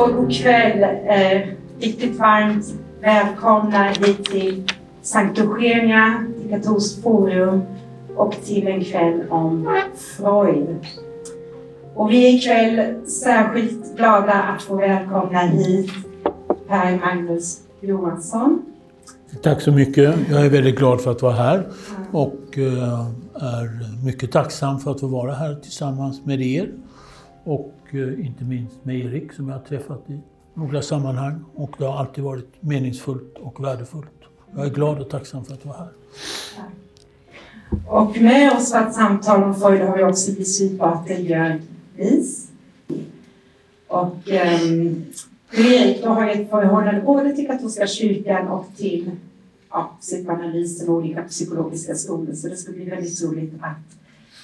så god kväll. Eh, riktigt varmt välkomna hit till Sankt Eugenia, till Katolskt forum och till en kväll om Freud. Och vi är ikväll särskilt glada att få välkomna hit Per Magnus Johansson. Tack så mycket. Jag är väldigt glad för att vara här och eh, är mycket tacksam för att få vara här tillsammans med er och eh, inte minst med Erik som jag har träffat i några sammanhang och det har alltid varit meningsfullt och värdefullt. Jag är glad och tacksam för att vara här. Och med oss för ett samtal om Freud har vi också beslutat Björn Vis. Och um, Erik, du har ju ett förhållande både till katolska kyrkan och till ja, psykoanalysen och olika psykologiska skolor, så det ska bli väldigt roligt att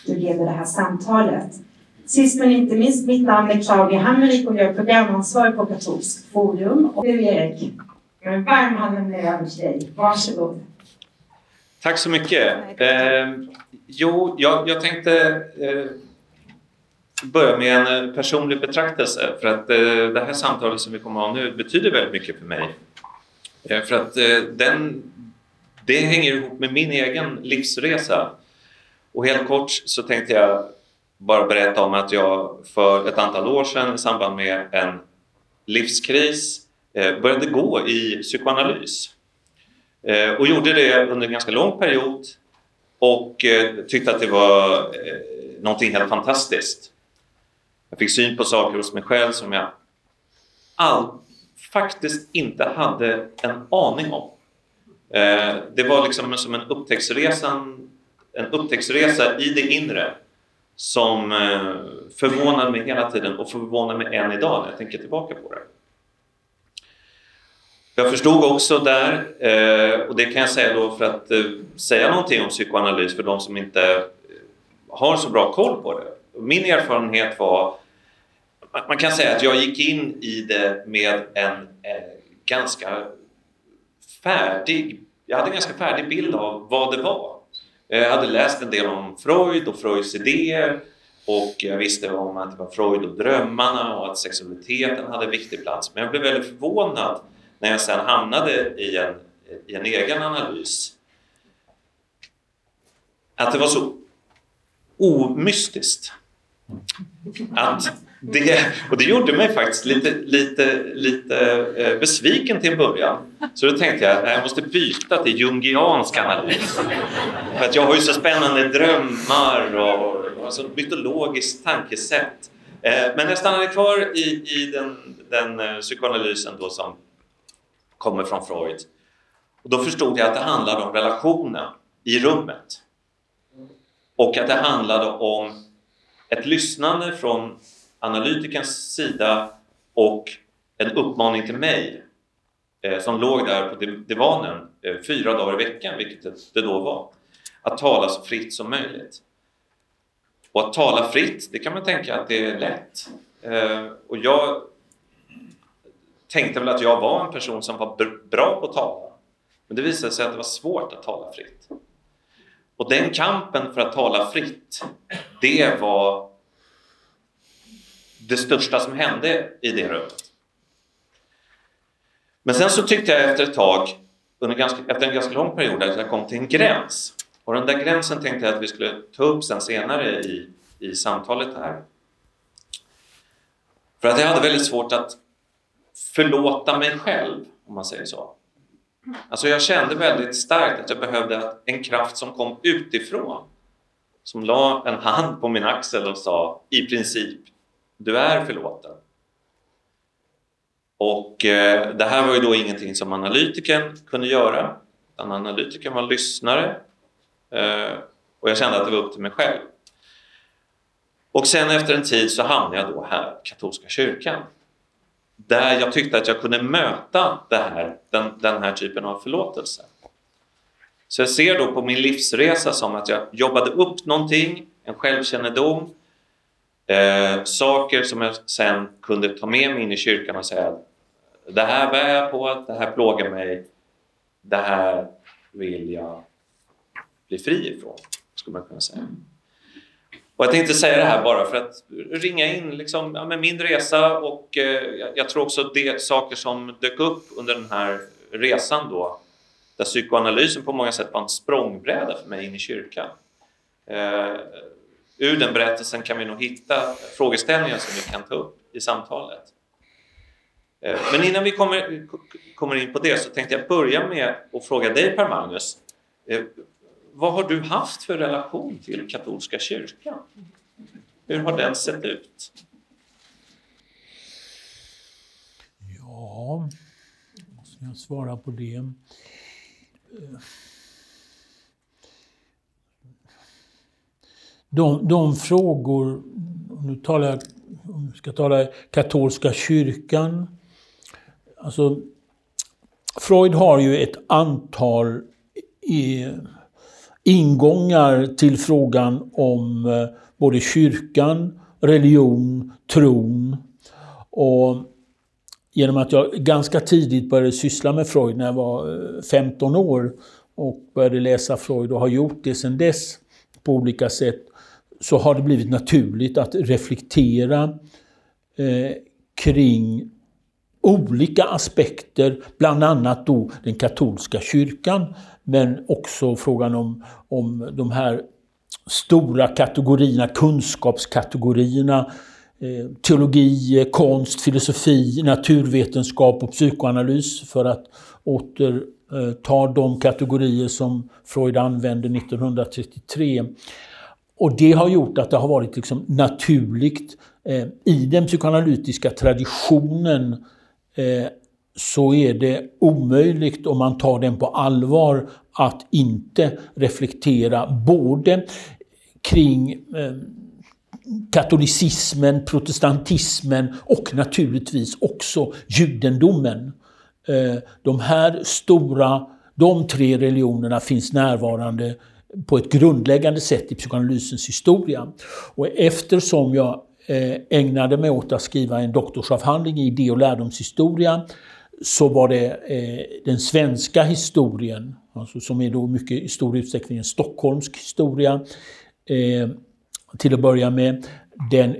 du leder det här samtalet. Sist men inte minst, mitt namn är Claudia Hammerik och jag är programansvarig på Katolskt Forum. Och du Erik, jag är varm handen över till dig. Varsågod. Tack så mycket. Eh, jo, jag, jag tänkte eh, börja med en eh, personlig betraktelse för att eh, det här samtalet som vi kommer att ha nu betyder väldigt mycket för mig. Eh, för att eh, den, det hänger ihop med min egen livsresa. Och helt kort så tänkte jag bara berätta om att jag för ett antal år sedan i samband med en livskris eh, började gå i psykoanalys. Eh, och gjorde det under en ganska lång period och eh, tyckte att det var eh, någonting helt fantastiskt. Jag fick syn på saker hos mig själv som jag all, faktiskt inte hade en aning om. Eh, det var liksom som en upptäcktsresa, en upptäcktsresa i det inre som eh, förvånade mig hela tiden och förvånar mig än idag när jag tänker tillbaka på det. Jag förstod också där, eh, och det kan jag säga då för att eh, säga någonting om psykoanalys för de som inte har så bra koll på det. Min erfarenhet var, man kan säga att jag gick in i det med en ganska färdig, jag hade en ganska färdig bild av vad det var. Eh, jag hade läst en del om Freud och Freuds idéer och jag visste om att det var Freud och drömmarna och att sexualiteten hade en viktig plats. Men jag blev väldigt förvånad när jag sen hamnade i en, i en egen analys, att det var så omystiskt. Att det, och det gjorde mig faktiskt lite, lite, lite eh, besviken till en början. Så då tänkte jag att jag måste byta till jungiansk analys. För att jag har ju så spännande drömmar och, och så mytologiskt tankesätt. Eh, men jag stannade kvar i, i den, den eh, psykoanalysen då som kommer från Freud. Och då förstod jag att det handlade om relationen i rummet. Och att det handlade om ett lyssnande från analytikerns sida och en uppmaning till mig eh, som låg där på divanen eh, fyra dagar i veckan, vilket det då var, att tala så fritt som möjligt. Och att tala fritt, det kan man tänka att det är lätt. Eh, och jag tänkte väl att jag var en person som var bra på att tala. Men det visade sig att det var svårt att tala fritt. Och den kampen för att tala fritt, det var det största som hände i det rummet. Men sen så tyckte jag efter ett tag, under ganska, efter en ganska lång period, att jag kom till en gräns. Och den där gränsen tänkte jag att vi skulle ta upp sen senare i, i samtalet här. För att jag hade väldigt svårt att förlåta mig själv, om man säger så. Alltså jag kände väldigt starkt att jag behövde en kraft som kom utifrån. Som la en hand på min axel och sa i princip, du är förlåten. Och eh, det här var ju då ingenting som analytikern kunde göra. Utan analytikern var lyssnare eh, och jag kände att det var upp till mig själv. Och sen efter en tid så hamnade jag då här, katolska kyrkan där jag tyckte att jag kunde möta det här, den, den här typen av förlåtelse. Så jag ser då på min livsresa som att jag jobbade upp någonting, en självkännedom, eh, saker som jag sen kunde ta med mig in i kyrkan och säga det här bär jag på, det här plågar mig, det här vill jag bli fri ifrån, skulle man kunna säga. Och jag tänkte säga det här bara för att ringa in liksom, ja, med min resa och eh, jag tror också det saker som dök upp under den här resan då där psykoanalysen på många sätt var en språngbräda för mig in i kyrkan. Eh, ur den berättelsen kan vi nog hitta frågeställningar som vi kan ta upp i samtalet. Eh, men innan vi kommer, kommer in på det så tänkte jag börja med att fråga dig Per-Magnus. Eh, vad har du haft för relation till katolska kyrkan? Hur har den sett ut? Ja, ska jag svara på det? Eh, De, de frågor, nu talar jag, om jag ska tala katolska kyrkan, alltså Freud har ju ett antal i, ingångar till frågan om eh, både kyrkan, religion, tron. Och genom att jag ganska tidigt började syssla med Freud när jag var eh, 15 år och började läsa Freud och har gjort det sedan dess på olika sätt så har det blivit naturligt att reflektera eh, kring olika aspekter, bland annat då den katolska kyrkan, men också frågan om, om de här stora kategorierna, kunskapskategorierna, eh, teologi, konst, filosofi, naturvetenskap och psykoanalys för att återta eh, de kategorier som Freud använde 1933. Och det har gjort att det har varit liksom naturligt eh, i den psykoanalytiska traditionen eh, så är det omöjligt om man tar den på allvar att inte reflektera både kring eh, katolicismen, protestantismen och naturligtvis också judendomen. Eh, de här stora, de tre religionerna finns närvarande på ett grundläggande sätt i psykoanalysens historia. Och eftersom jag eh, ägnade mig åt att skriva en doktorsavhandling i idé och lärdomshistoria så var det eh, den svenska historien, alltså som är då mycket i stor utsträckning en stockholmsk historia, eh, till att börja med. Den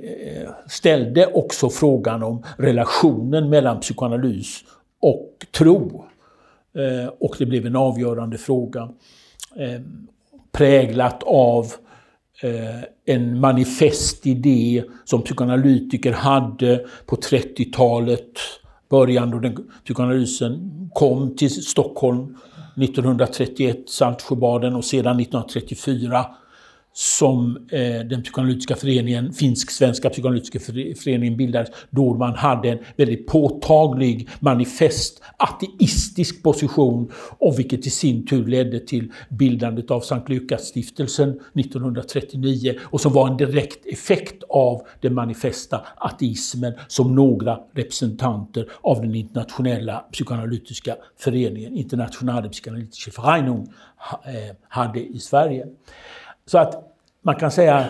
ställde också frågan om relationen mellan psykoanalys och tro. Och det blev en avgörande fråga. Ehm, Präglat av eh, en manifest idé som psykoanalytiker hade på 30-talet början då den psykoanalysen kom till Stockholm 1931, Saltsjöbaden och sedan 1934 som eh, den psykoanalytiska föreningen, finsk-svenska psykoanalytiska föreningen bildades, då man hade en väldigt påtaglig manifest ateistisk position och vilket i sin tur ledde till bildandet av Sankt Lukasstiftelsen 1939 och som var en direkt effekt av den manifesta ateismen som några representanter av den internationella psykoanalytiska föreningen, Internationale Psykoanalytische Vereinigung, eh, hade i Sverige. Så att man kan säga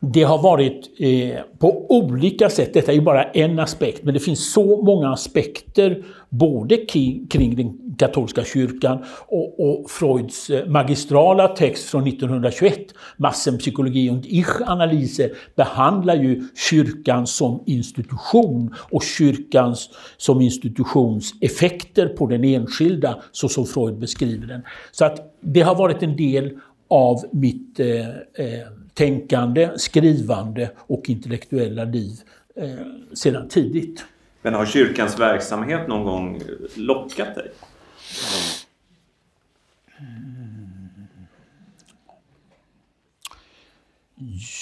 det har varit eh, på olika sätt, detta är ju bara en aspekt, men det finns så många aspekter både kring, kring den katolska kyrkan och, och, Freuds eh, magistrala text från 1921, Massenpsykologi und Ich-analyse, behandlar ju kyrkan som institution och kyrkans som institutions effekter på den enskilda, så som Freud beskriver den. Så att det har varit en del av mitt eh, eh, tänkande, skrivande och intellektuella liv eh, sedan tidigt. Men har kyrkans verksamhet någon gång lockat dig?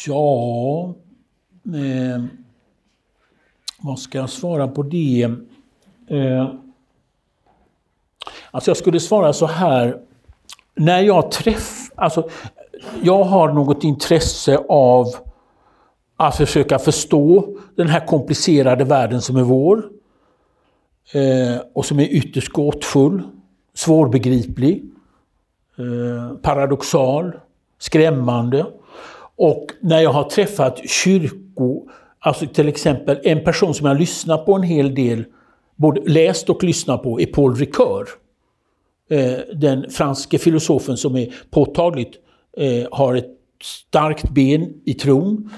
Ja... Eh, vad ska jag svara på det? Eh, alltså jag skulle svara så här. När jag träffar Alltså, jag har något intresse av att försöka förstå den här komplicerade världen som är vår. Eh, och som är ytterst gåtfull, svårbegriplig, eh, paradoxal, skrämmande. Och när jag har träffat kyrko, alltså till exempel en person som jag lyssnar på en hel del, både läst och lyssnat på, är Paul Ricoeur. Eh, den franske filosofen som är påtagligt eh, har ett starkt ben i tron.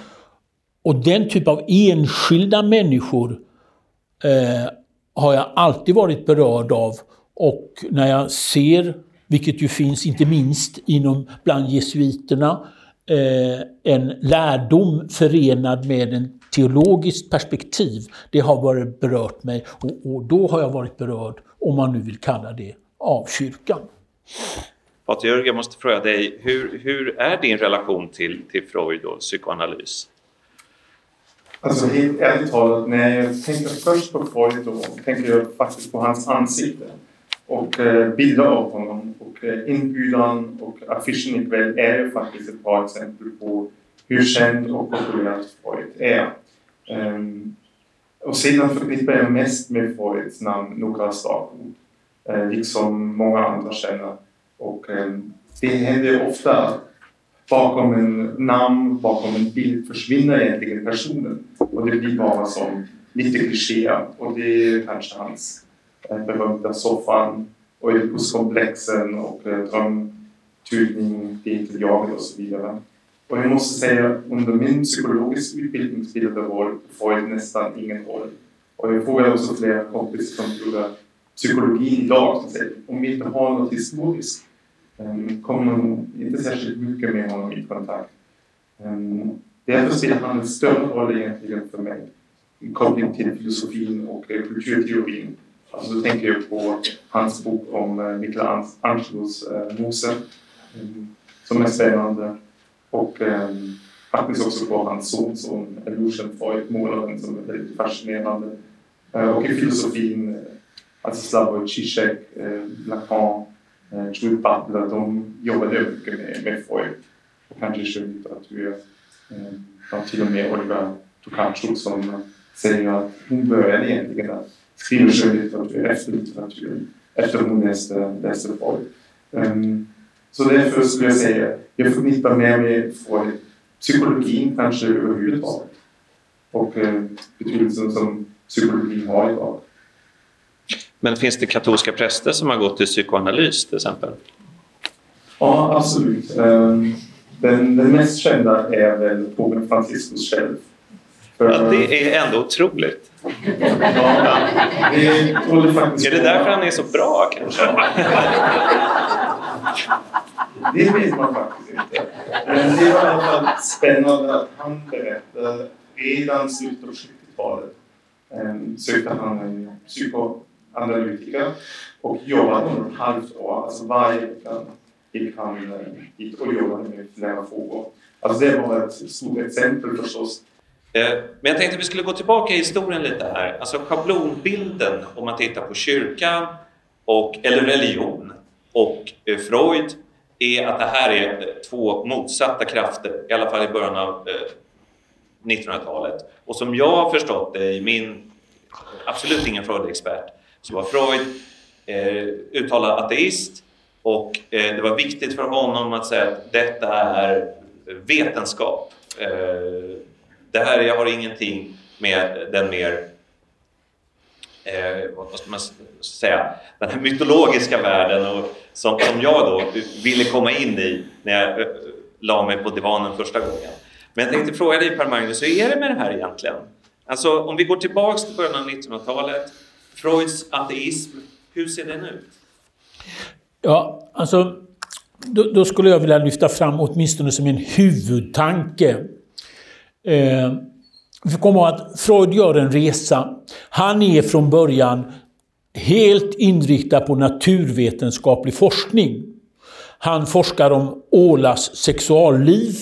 Och den typ av enskilda människor eh, har jag alltid varit berörd av. Och när jag ser, vilket ju finns inte minst inom bland jesuiterna, eh, en lärdom förenad med en teologiskt perspektiv, det har varit berört mig och, och, då har jag varit berörd, om man nu vill kalla det, av kyrkan. Pater Jörg, jag måste fråga dig, hur, hur är din relation till, till Freud och psykoanalys? Alltså helt ärligt talat, när jag tänker först på Freud då tänker jag faktiskt på hans ansikte och eh, bilder av honom. Och eh, inbjudan och affischen ikväll är ju faktiskt ett bra exempel på hur känd och populär Freud är. Um, och sedan förknippar jag mest med Freuds namn några slagord, Eh, liksom många andra känner. Och ehm, det händer ofta att bakom en namn, bakom en bild försvinner egentligen personen och det blir bara som lite klichéer och det är kanske hans eh, berömda soffan och Oedipuskomplexen och eh, drömtydning, det till jaget och så vidare. Och jag måste säga, under min psykologiska utbildning spelade Freud nästan ingen roll. Och jag frågade också flera kompisar som gjorde psykologi idag som säger om vi inte har något historiskt ehm, kommer man inte särskilt mycket med honom i kontakt. Ehm, Därför spelar han en större roll egentligen för mig i koppling till filosofin och eh, kulturteorin. Alltså då tänker jag på hans bok om uh, Michelangelos eh, Mose ehm, som är spännande och faktiskt också på hans sonson Lucian Freud, målaren som är väldigt fascinerande. Och i filosofin, Slavoj Zizek, uh, Lacan, Judith Butler, de jobbade mycket med, Freud och kanske skönlitteratur. Uh, ja, till och med Olga Tokarczuk som säger att hon började egentligen att skriva skönlitteratur efter litteraturen, efter hon läste, läste Freud. Så därför skulle jag säga, jag förknippar med Freud psykologin kanske överhuvudtaget och eh, betydelsen som psykologin har idag. Men finns det katolska präster som har gått till psykoanalys till exempel? Ja, absolut. Ehm, den, den mest kända är väl påven Franciscus själv. För, ja, det är ändå otroligt. Ja, det faktiskt är det därför han är så bra kanske? Det vet man faktiskt inte. Men det var i alla fall spännande att han berättade redan i slutet av 70-talet um, sökte han en analytiker och jobbade under ett halvt år. Alltså varje vecka gick han hit och jobbade med flera frågor. Alltså det var ett stort exempel förstås. Eh, men jag tänkte att vi skulle gå tillbaka i historien lite här. Alltså schablonbilden om man tittar på kyrkan och, eller religion och eh, Freud är att det här är eh, två motsatta krafter, i alla fall i början av 1900-talet. Och som jag har förstått det i min, absolut ingen Freud-expert, så var Freud eh, uttalad ateist och eh, det var viktigt för honom att säga att detta är vetenskap. Eh, det här jag har ingenting med den mer eh, vad ska man säga, den här mytologiska världen och som, som jag då ville komma in i när jag eh, la mig på divanen första gången. Men jag tänkte fråga dig Per Magnus, hur är det med det här egentligen? Alltså om vi går tillbaks till början av 1900-talet, Freuds ateism, hur ser den ut? Ja, alltså då, då, skulle jag vilja lyfta fram åtminstone som en huvudtanke. Eh, vi får komma ihåg att Freud gör en resa. Han är från början helt inriktad på naturvetenskaplig forskning. Han forskar om ålas sexualliv.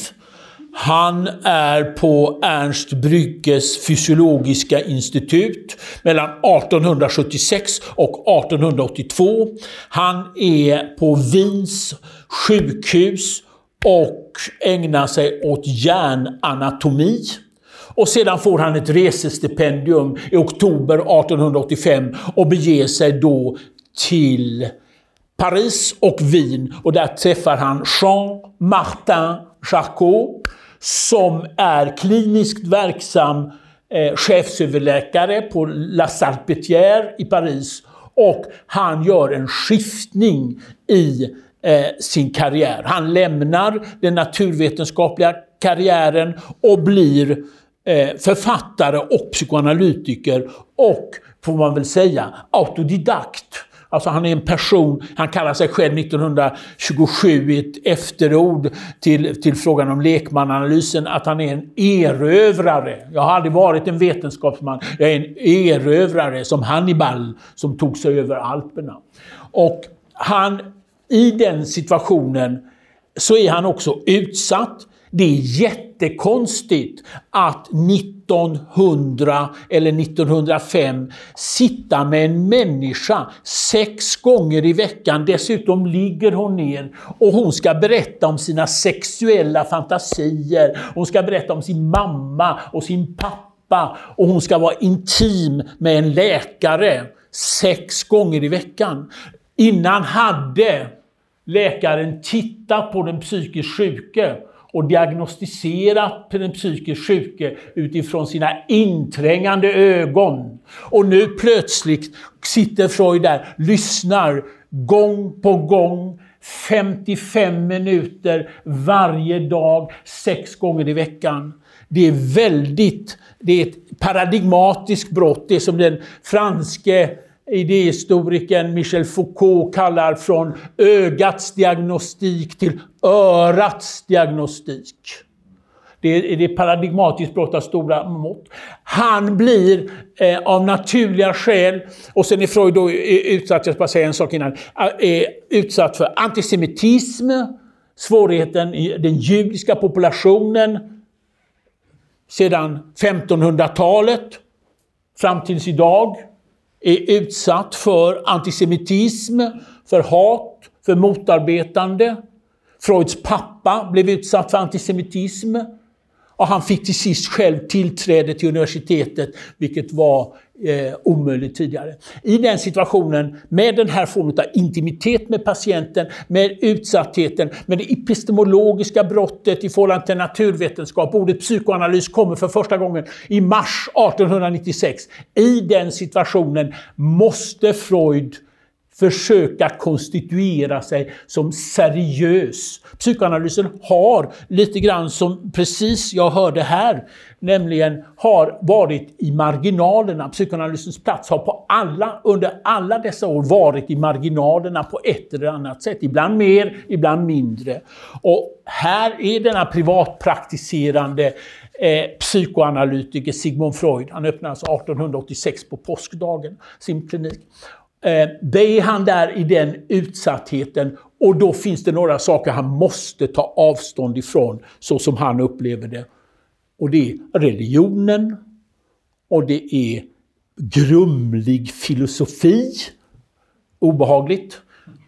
Han är på Ernst Brygges fysiologiska institut mellan 1876 och 1882. Han är på Wiens sjukhus och ägnar sig åt hjärnanatomi. Och sedan får han ett resestipendium i oktober 1885 och beger sig då till Paris och Wien och där träffar han Jean-Martin Charcot som är kliniskt verksam eh, chefsöverläkare på La Salpêtrière i Paris och han gör en skiftning i eh, sin karriär. Han lämnar den naturvetenskapliga karriären och blir eh, författare och psykoanalytiker och, får man väl säga, autodidakt. Alltså han är en person, han kallar sig själv 1927 i ett efterord till, till frågan om lekmananalysen, att han är en erövrare. Jag har aldrig varit en vetenskapsman, jag är en erövrare som Hannibal som tog sig över Alperna. Och han, i den situationen så är han också utsatt. Det är jättekonstigt att 1900 eller 1905 sitta med en människa sex gånger i veckan. Dessutom ligger hon ner och hon ska berätta om sina sexuella fantasier. Hon ska berätta om sin mamma och sin pappa och hon ska vara intim med en läkare sex gånger i veckan. Innan hade läkaren tittat på den psykiskt sjuke och diagnostiserat den psykiskt sjuke utifrån sina inträngande ögon. Och nu plötsligt sitter Freud där, lyssnar gång på gång 55 minuter varje dag, sex gånger i veckan. Det är väldigt, det är ett paradigmatiskt brott. Det är som den franske idéhistorikern Michel Foucault kallar från ögats diagnostik till örats diagnostik. Det är, det är paradigmatiskt brott av stora mått. Han blir eh, av naturliga skäl, och sen är Freud då utsatt, jag ska bara säga en sak innan, eh, är utsatt för antisemitism, svårigheten i den judiska populationen sedan 1500-talet fram tills idag är utsatt för antisemitism, för hat, för motarbetande. Freuds pappa blev utsatt för antisemitism. Och han fick till sist själv tillträde till universitetet, vilket var eh, omöjligt tidigare. I den situationen, med den här formen av intimitet med patienten, med utsattheten, med det epistemologiska brottet i förhållande till naturvetenskap. Ordet psykoanalys kommer för första gången i mars 1896. I den situationen måste Freud försöka konstituera sig som seriös. Psykoanalysen har lite grann som precis jag hörde här, nämligen har varit i marginalerna. Psykoanalysens plats har på alla, under alla dessa år varit i marginalerna på ett eller annat sätt. Ibland mer, ibland mindre. Och här är denna privatpraktiserande eh, psykoanalytiker Sigmund Freud, han öppnade alltså 1886 på påskdagen sin klinik. Eh, det är han där i den utsattheten och då finns det några saker han måste ta avstånd ifrån så som han upplever det. Och det är religionen och det är grumlig filosofi. Obehagligt.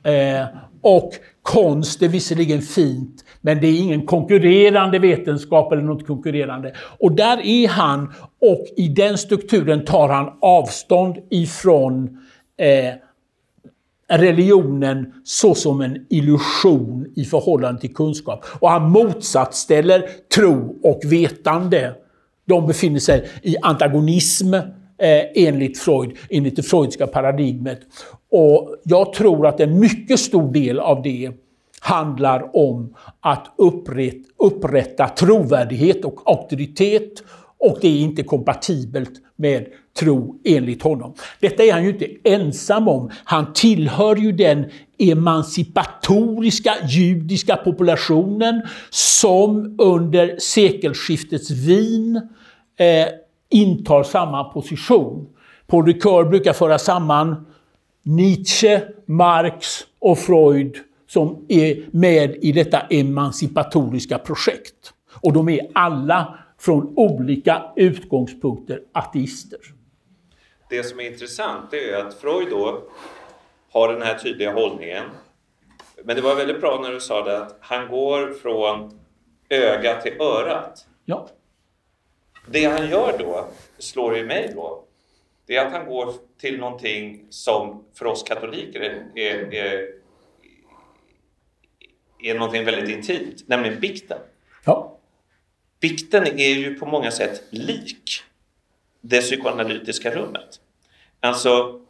Eh, och konst är visserligen fint, men det är ingen konkurrerande vetenskap eller något konkurrerande. Och där är han och i den strukturen tar han avstånd ifrån eh, religionen såsom en illusion i förhållande till kunskap. Och han motsatsställer tro och vetande. De befinner sig i antagonism eh, enligt Freud, enligt det freudska paradigmet. Och jag tror att en mycket stor del av det handlar om att upprätta trovärdighet och auktoritet och det är inte kompatibelt med tro enligt honom. Detta är han ju inte ensam om. Han tillhör ju den emancipatoriska judiska populationen som under sekelskiftets Wien eh, intar samma position. Paul Ricoeur brukar föra samman Nietzsche, Marx och Freud som är med i detta emancipatoriska projekt. Och de är alla från olika utgångspunkter ateister. Det som är intressant är att Freud då har den här tydliga hållningen. Men det var väldigt bra när du sa det att han går från öga till örat. Ja. Det han gör då, slår i mig då, det är att han går till någonting som för oss katoliker är, är, är, är någonting väldigt intimt, nämligen bikten. Ja. Bikten är ju på många sätt lik det psykoanalytiska rummet. Alltså,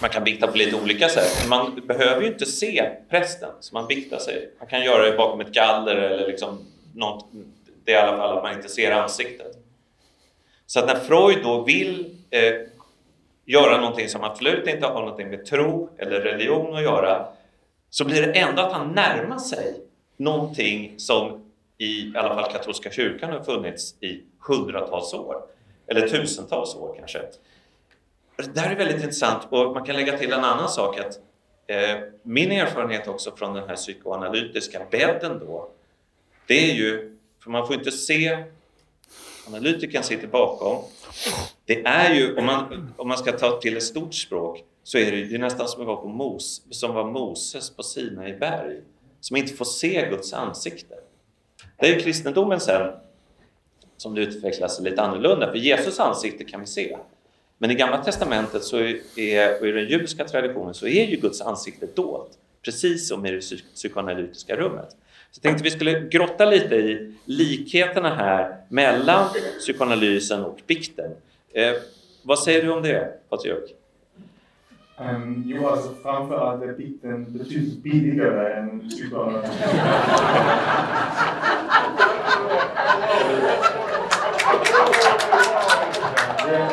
man kan bikta på lite olika sätt. men Man behöver ju inte se prästen, som man biktar sig. Man kan göra det bakom ett galler eller liksom något, det är i alla fall att man inte ser ansiktet. Så att när Freud då vill eh, göra någonting som absolut inte har någonting med tro eller religion att göra, så blir det ändå att han närmar sig någonting som i alla fall katolska kyrkan har funnits i hundratals år, eller tusentals år kanske. Det här är väldigt intressant och man kan lägga till en annan sak att eh, min erfarenhet också från den här psykoanalytiska bädden då, det är ju, för man får inte se analytikern sitter bakom. Det är ju, om man, om man ska ta till ett stort språk, så är det, det är nästan som att vara på Mos, som var Moses på Sinai berg, som inte får se Guds ansikte. Det är ju kristendomen sen som det utvecklas lite annorlunda, för Jesus ansikte kan vi se. Men i Gamla Testamentet så är, och i den judiska traditionen så är ju Guds ansikte dolt, precis som i det psykoanalytiska rummet. Så jag tänkte vi skulle grotta lite i likheterna här mellan psykoanalysen och bikten. Eh, vad säger du om det, Patrik? Ehm, um, jo, alltså framförallt är bikten betydligt billigare än psykoanalysen.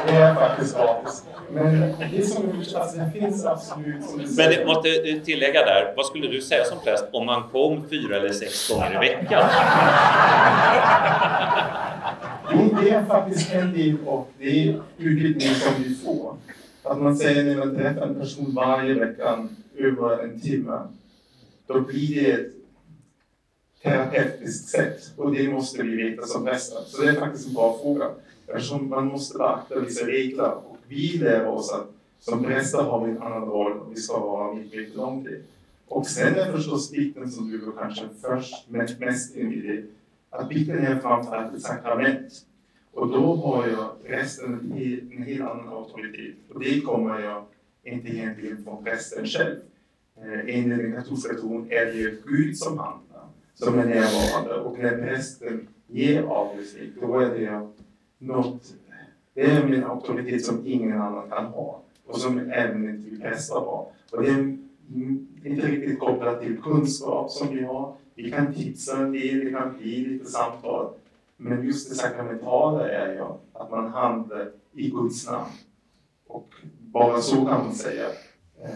det, är faktiskt gratis. Men det som alltså, det finns absolut... Men jag måste tillägga där, vad skulle du säga som präst om man kom fyra eller sex gånger i veckan? Det är faktiskt en del och det är utbildning som vi får. Att man säger när man träffar en person varje vecka över en timme, då blir det ett terapeutiskt sätt och det måste vi veta som präster. Så det är faktiskt en bra fråga. Eftersom man måste beakta vissa regler och vi lär oss att som präster har vi en annan roll och vi ska vara medvetna om det. Och sen är förstås bikten som du kanske först mest in i det, att bikten är framförallt ett sakrament. Och då har jag prästen en helt annan auktoritet. Och det kommer jag inte egentligen från prästen själv. Eh, enligt den katolska tron är det ju Gud som handlar, som är närvarande. Och när prästen ger avlösning, då är det något, det är min auktoritet som ingen annan kan ha och som även inte vi präster på. Och det är inte riktigt kopplat till kunskap som vi har. Vi kan tipsa en del, det kan bli lite samtal. Men just det sakramentala är ju att man handlar i Guds namn. Och bara så kan man säga, eh,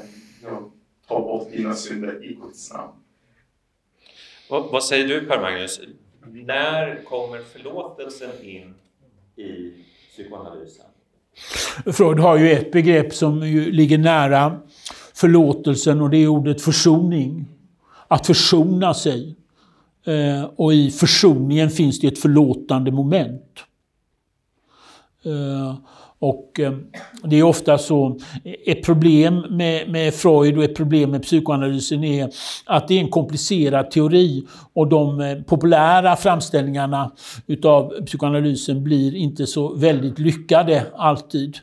ja, ta bort dina synder i Guds namn. Och vad säger du Per-Magnus? När kommer förlåtelsen in i psykoanalysen? Freud har ju ett begrepp som ju ligger nära förlåtelsen och det är ordet försoning. Att försona sig. Eh, och i försoningen finns det ett förlåtande moment. Eh, och eh, det är ofta så, ett problem med, med, Freud och ett problem med psykoanalysen är att det är en komplicerad teori och de eh, populära framställningarna utav psykoanalysen blir inte så väldigt lyckade alltid.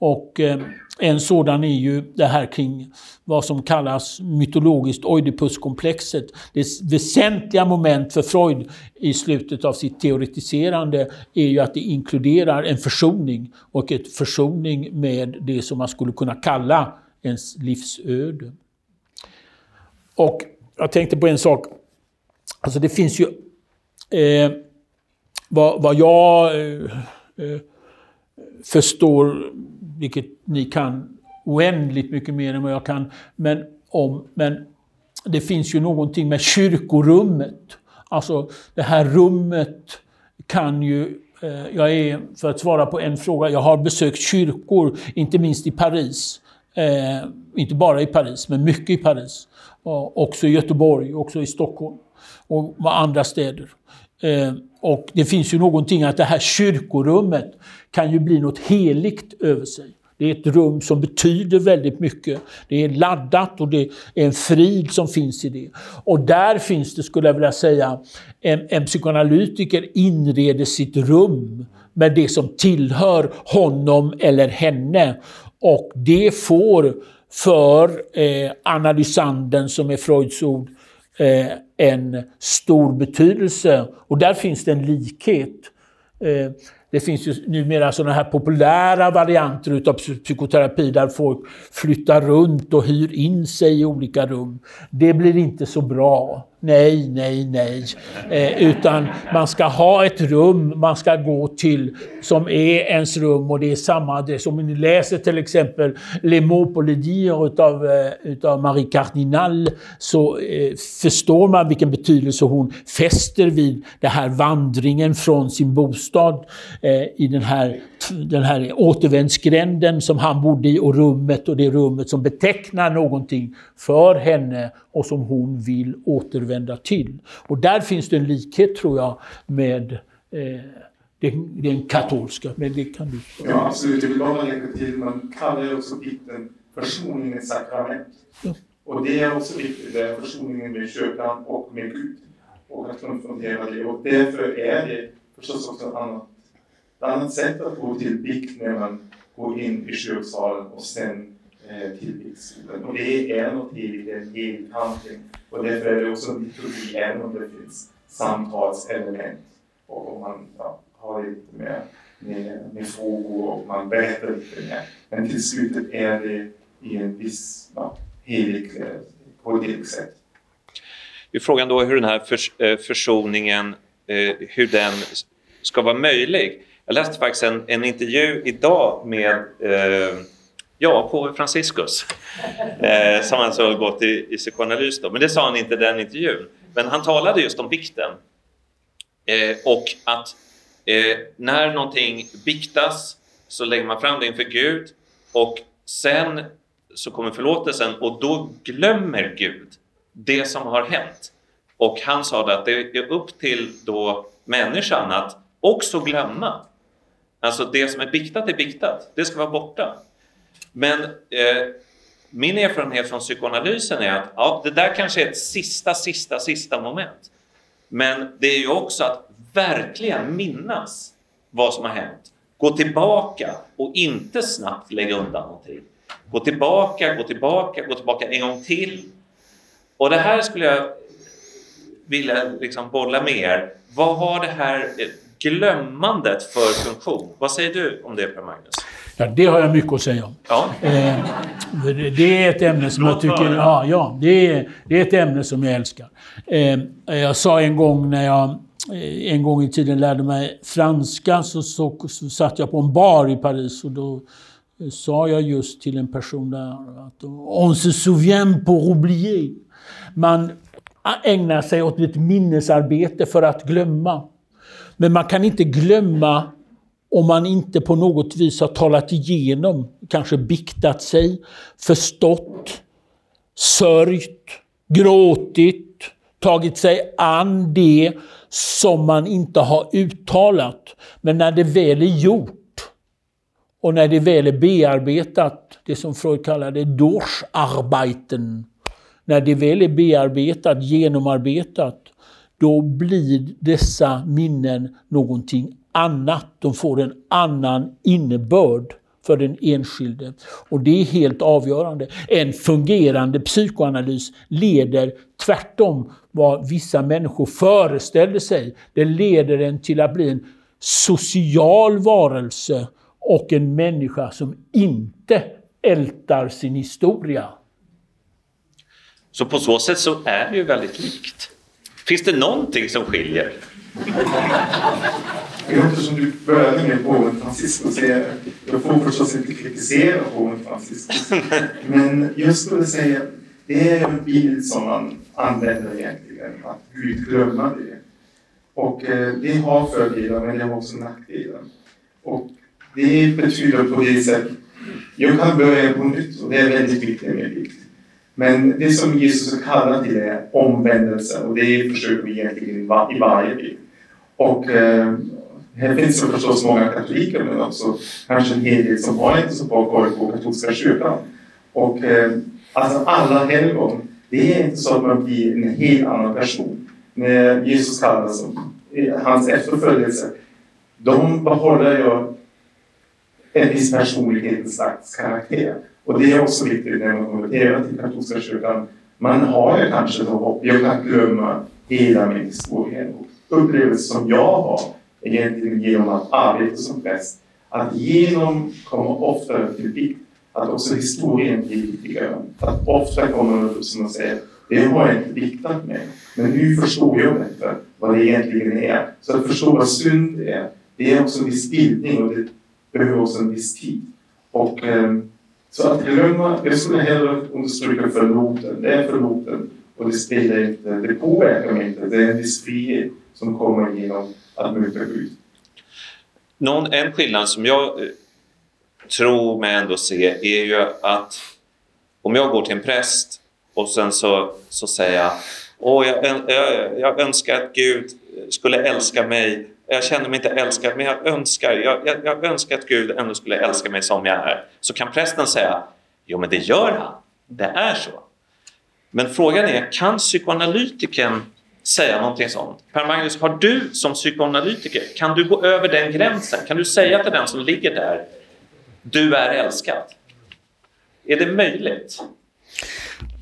Och eh, en sådan är ju det här kring vad som kallas mytologiskt Oidipuskomplexet. Det väsentliga moment för Freud i slutet av sitt teoretiserande är ju att det inkluderar en försoning och ett försoning med det som man skulle kunna kalla ens livsöde. Och jag tänkte på en sak. Alltså det finns ju... Eh, vad, vad jag eh, eh förstår vilket ni kan oändligt mycket mer än vad jag kan. Men, om, men det finns ju någonting med kyrkorummet. Alltså det här rummet kan ju eh, jag är, för att svara på en fråga, jag har besökt kyrkor, inte minst i Paris. Eh, inte bara i Paris, men mycket i Paris. Och också i Göteborg, också i Stockholm och andra städer. Eh, och det finns ju någonting att det här kyrkorummet kan ju bli något heligt över sig. Det är ett rum som betyder väldigt mycket. Det är laddat och det är en frid som finns i det. Och där finns det, skulle jag vilja säga, en, en psykoanalytiker inreder sitt rum med det som tillhör honom eller henne. Och det får för eh, analysanden, som är Freuds ord, eh, Eh, en stor betydelse. Och där finns det en likhet. Eh, det finns ju numera sådana här populära varianter utav psykoterapi där folk flyttar runt och hyr in sig i olika rum. Det blir inte så bra. Nej, nej, nej. Eh, utan man ska ha ett rum man ska gå till som är ens rum och det är samma. adress. Om ni läser till exempel Les mots pour le dire utav, eh, utav Marie Cardinal så eh, förstår man vilken betydelse hon fäster vid den här vandringen från sin bostad eh, i den här, den här återvändsgränden som han bodde i och rummet och det rummet som betecknar någonting för henne och som hon vill återvända till. Och där finns det en likhet tror jag med eh, den, den katolska, men det kan du... Ja, absolut. Jag vill bara lägga till, man kallar också biten försoningens sakrament. Ja. Och det är också viktigt, det är försoningen med kyrkan och med Gud. Och att konfrontera det. Och därför är det förstås också ett annat, ett annat sätt att gå till bikt när man går in i kyrksalen och sen eh, till biktsalen. Och det är något heligt, en helig handling. Och därför är det också en liturgi, även om det finns samtalselement. Och om man ja, har lite med, med, med frågor och man berättar lite mer. Men till slutet är det i en viss ja, helig, eh, på ett heligt sätt. Frågan då hur den här förs eh, försoningen, eh, hur den ska vara möjlig. Jag läste faktiskt en, en intervju idag med eh, ja, påve Franciscus eh, som alltså har gått i, i psykoanalys. Då. Men det sa han inte i den intervjun. Men han talade just om bikten eh, och att eh, när någonting biktas så lägger man fram det inför Gud och sen så kommer förlåtelsen och då glömmer Gud det som har hänt. Och han sa att det är upp till då människan att också glömma. Alltså det som är biktat är biktat, det ska vara borta. Men eh, min erfarenhet från psykoanalysen är att ja, det där kanske är ett sista, sista, sista moment. Men det är ju också att verkligen minnas vad som har hänt. Gå tillbaka och inte snabbt lägga undan någonting. Gå tillbaka, gå tillbaka, gå tillbaka en gång till. Och det här skulle jag vilja liksom bolla med er. Vad har det här glömmandet för funktion? Vad säger du om det Per Magnus? Ja, det har jag mycket att säga om. Ja. Eh, det är ett ämne som jag tycker... Ja, ja det, är, det är ett ämne som jag älskar. Eh, jag sa en gång när jag eh, Eh, en gång i tiden lärde mig franska så, så, så satt jag på en bar i Paris och då eh, sa jag just till en person där att eh, on se souvient pour oublier. Man ägnar sig åt ett minnesarbete för att glömma. Men man kan inte glömma om man inte på något vis har talat igenom, kanske biktat sig, förstått, sörjt, gråtit, tagit sig an det som man inte har uttalat. Men när det väl är gjort och när det väl är bearbetat, det som Freud kallade Durcharbeiten, när det väl är bearbetat, genomarbetat, då blir dessa minnen någonting annat. De får en annan innebörd för den enskilde. Och det är helt avgörande. En fungerande psykoanalys leder tvärtom vad vissa människor föreställer sig. Det leder en till att bli en social varelse och en människa som inte ältar sin historia. Så på så sätt så är det ju väldigt likt. Finns det någonting som skiljer? Eftersom du började med påven Franciscus, jag får förstås inte kritisera påven Franciscus, men jag skulle säga det är en bild som man använder egentligen, att Gud glömmer det. Och eh, det har fördelar, men det har också nackdelar. Och det betyder på det sättet, jag kan börja på nytt och det är väldigt viktigt med. Men det som Jesus kallar till är omvändelse och det försöker vi egentligen i varje bild. Och eh, här finns det förstås många katoliker men också kanske en hel del som har inte så bra koll på katolska kyrkan. Och eh, alltså alla helgon, det är inte så att man blir en helt annan person. När Jesus kallas som eh, hans efterföljelse, de behåller ju en viss personlighet, en slags karaktär. Och det är också viktigt när man konverterar till katolska kyrkan. Man har ju kanske då hopp, jag kan glömma hela min historia och upplevelser som jag har egentligen genom att arbeta som präst. Att genom kommer ofta till vikt att också historien blir viktigare. Att ofta kommer man upp som och säger det har jag inte viktat med. Men nu förstår jag bättre vad det egentligen är. Så att förstå vad synd är, det är också en viss bildning och det behöver också en viss tid. Och, eh, så att glömma, jag skulle hellre understryka förlåten. Det är förlåten och det spelar inte, det påverkar mig inte. Det är en viss frihet som kommer genom att möta Gud. Någon, en skillnad som jag eh, tror mig ändå se är ju att om jag går till en präst och sen så, så säger jag Åh, jag, jag, jag önskar att Gud skulle älska mig. Jag känner mig inte älskad, men jag önskar, jag, jag, jag önskar att Gud ändå skulle älska mig som jag är. Så kan prästen säga Jo, men det gör han. Det är så. Men frågan är, kan psykoanalytikern säga någonting sånt? Per Magnus, har du som psykoanalytiker, kan du gå över den gränsen? Kan du säga till den som ligger där, du är älskad? Är det möjligt?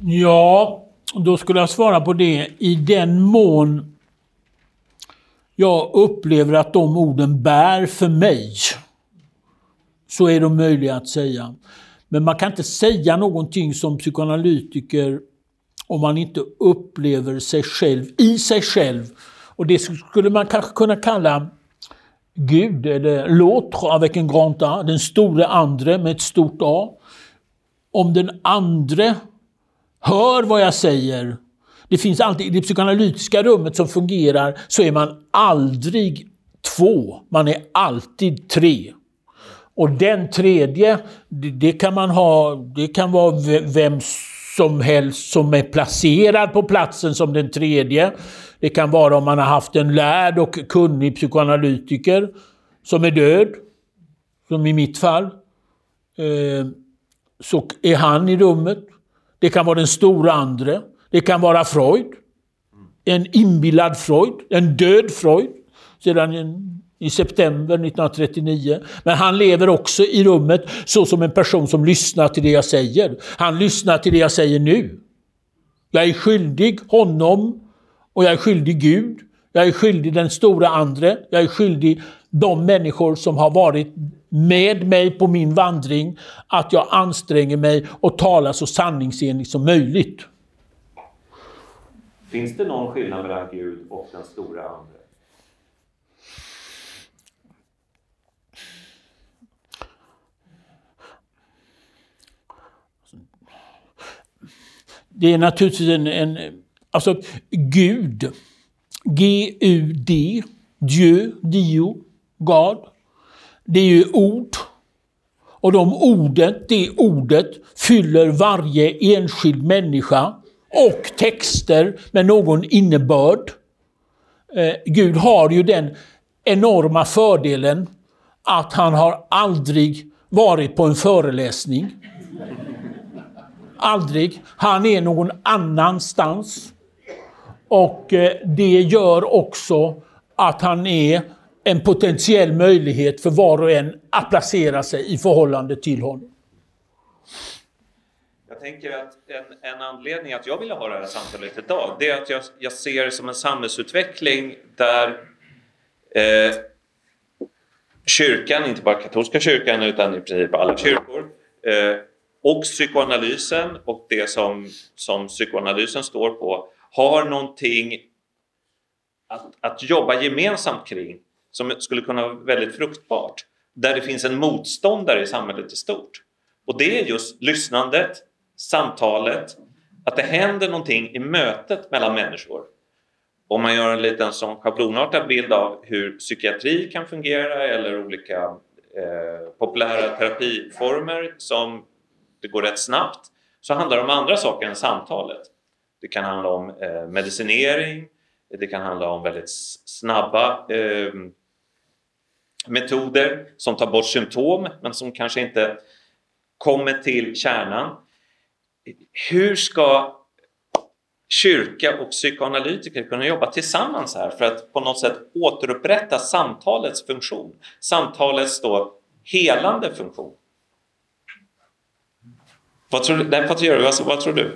Ja, då skulle jag svara på det i den mån jag upplever att de orden bär för mig. Så är de möjliga att säga. Men man kan inte säga någonting som psykoanalytiker om man inte upplever sig själv i sig själv. Och det skulle man kanske kunna kalla Gud, eller l'autre avec un grand A, den store andre med ett stort A. Om den andre hör vad jag säger, det finns alltid, i det psykoanalytiska rummet som fungerar så är man aldrig två, man är alltid tre. Och den tredje, det, det kan man ha, det kan vara vem som helst som är placerad på platsen som den tredje. Det kan vara om man har haft en lärd och kunnig psykoanalytiker som är död, som i mitt fall. Eh, så är han i rummet. Det kan vara den stora andre. Det kan vara Freud. En inbillad Freud, en död Freud, sedan i september 1939. Men han lever också i rummet så som en person som lyssnar till det jag säger. Han lyssnar till det jag säger nu. Jag är skyldig honom och jag är skyldig Gud. Jag är skyldig den stora andre. Jag är skyldig de människor som har varit med mig på min vandring att jag anstränger mig och talar så sanningsenligt som möjligt. Finns det någon skillnad mellan Gud och den stora andre? Det är naturligtvis en, en alltså Gud, G-U-D, Dieu, Dio, God. Det är ju ord. Och de ordet, det ordet fyller varje enskild människa och texter med någon innebörd. Eh, Gud har ju den enorma fördelen att han har aldrig varit på en föreläsning. Aldrig. Han är någon annanstans. Och eh, det gör också att han är en potentiell möjlighet för var och en att placera sig i förhållande till honom. Jag tänker att en, en anledning att jag ville ha det här samtalet idag, det är att jag, jag ser det som en samhällsutveckling där eh, kyrkan, inte bara katolska kyrkan utan i princip alla kyrkor, eh, och psykoanalysen och det som, som psykoanalysen står på har någonting att, att jobba gemensamt kring som skulle kunna vara väldigt fruktbart. Där det finns en motståndare i samhället i stort. Och det är just lyssnandet, samtalet, att det händer någonting i mötet mellan människor. Om man gör en liten sån schablonartad bild av hur psykiatri kan fungera eller olika eh, populära terapiformer som det går rätt snabbt så handlar det om andra saker än samtalet. Det kan handla om eh, medicinering, det kan handla om väldigt snabba eh, metoder som tar bort symptom men som kanske inte kommer till kärnan. Hur ska kyrka och psykoanalytiker kunna jobba tillsammans här för att på något sätt återupprätta samtalets funktion? Samtalets då helande funktion. Vad tror du? Nej, Patrik, vad, vad tror du?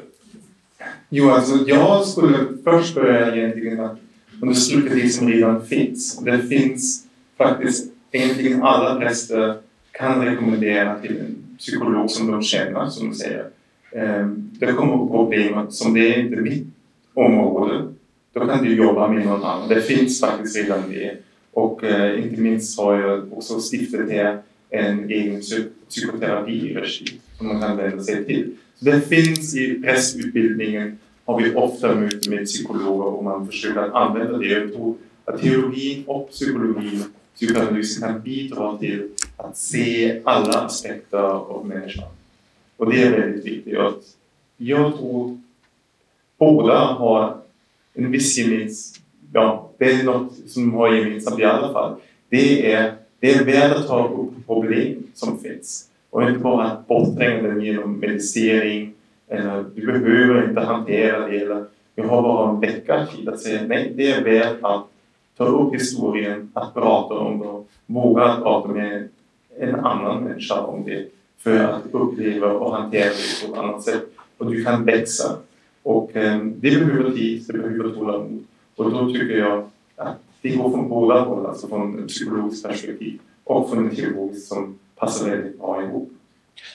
Jo, alltså jag skulle först börja egentligen att understryka det som redan finns. Det finns faktiskt egentligen alla präster kan rekommendera till en psykolog som de känner, som de säger. Ehm, det kommer upp problem som det är inte mitt område. Då kan du jobba med någon annan. Det finns faktiskt redan det. Och eh, inte minst har jag också stiftat här en egen psykoterapi-regi som man kan vända sig till. Så det finns i pressutbildningen har vi ofta möten med psykologer och man försöker använda det. Jag tror att teologin och psykologin, psykoanalysen kan liksom bidra till att se alla aspekter av människan. Och det är väldigt viktigt. Jag tror båda har en viss gemensam... Ja, det är något som har gemensamt i alla fall. Det är, det är värt att ta upp problem som finns. Och inte bara borttränga den genom medicinering eller du behöver inte hantera det eller jag har bara en vecka tid att säga nej, det är värt att ta upp historien, att prata om det, våga prata med en annan människa om det för att uppleva och hantera det på ett annat sätt. Och du kan växa. Och eh, det behöver tid, det behöver tålamod. Och då tycker jag att det går från båda håll, alltså från ett psykologiskt perspektiv och från ett teologiskt som passar väldigt bra ihop.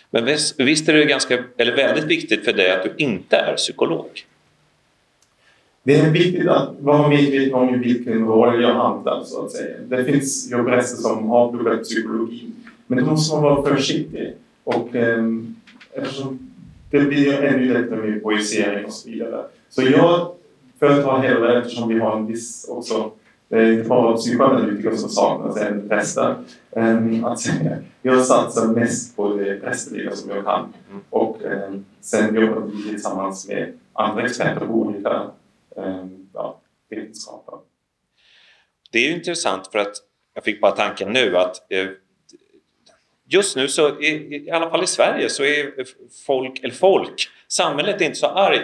Men visst, visst är det ganska, eller väldigt viktigt för dig att du inte är psykolog? Det är viktigt att vara medveten om vilken roll jag hamnar så att säga. Det finns ju präster som har pluggat psykologi, men då måste man vara försiktig. Och eh, eftersom det blir ännu lättare med projicering och så vidare. Så jag föredrar hellre, eftersom vi har en viss också det är inte bara psykoanalytiker som saknas, även präster. Um, att. Jag satsar mest på det prästerliga som jag kan. Och um, sen jobbar vi tillsammans med andra experter på olika um, ja, vetenskaper. Det är ju intressant för att jag fick bara tanken nu att eh, just nu så, i, i alla fall i Sverige, så är folk, eller folk, samhället är inte så arg.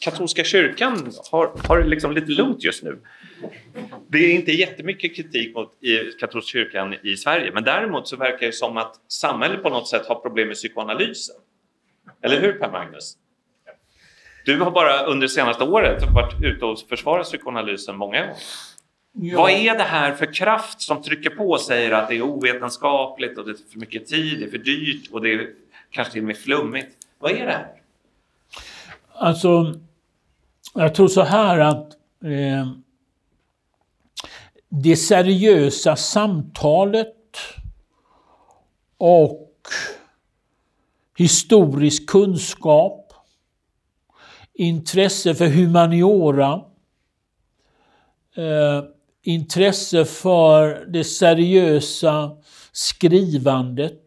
Katolska kyrkan har, har liksom lite lugnt just nu. Det är inte jättemycket kritik mot i katolska kyrkan i Sverige, men däremot så verkar det som att samhället på något sätt har problem med psykoanalysen. Eller hur Per Magnus? Du har bara under det senaste året varit ute och försvarat psykoanalysen många gånger. Ja. Vad är det här för kraft som trycker på och säger att det är ovetenskapligt och det är för mycket tid, det är för dyrt och det är kanske till och med flummigt? Vad är det här? Alltså, jag tror så här att eh, det seriösa samtalet och historisk kunskap, intresse för humaniora, eh, intresse för det seriösa skrivandet.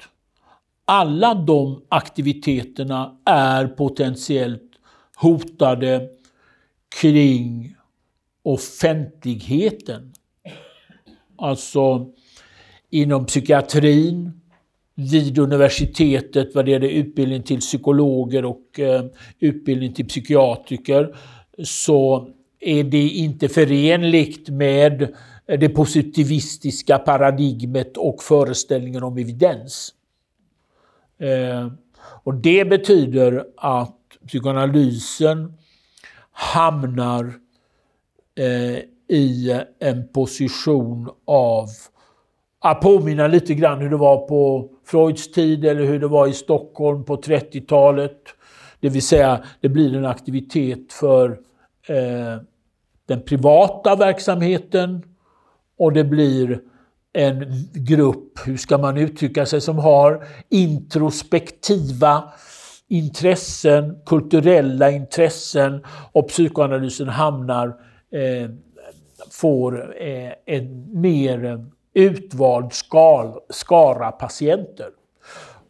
Alla de aktiviteterna är potentiellt hotade kring offentligheten. Alltså inom psykiatrin, vid universitetet vad det gäller utbildning till psykologer och eh, utbildning till psykiatriker så är det inte förenligt med det positivistiska paradigmet och föreställningen om evidens. Eh, och det betyder att psykoanalysen hamnar eh, i en position av att påminna lite grann hur det var på Freuds tid eller hur det var i Stockholm på 30-talet. Det vill säga, det blir en aktivitet för eh, den privata verksamheten och det blir en grupp, hur ska man uttrycka sig, som har introspektiva intressen, kulturella intressen och psykoanalysen hamnar, eh, får eh, en mer utvald skal, skara patienter.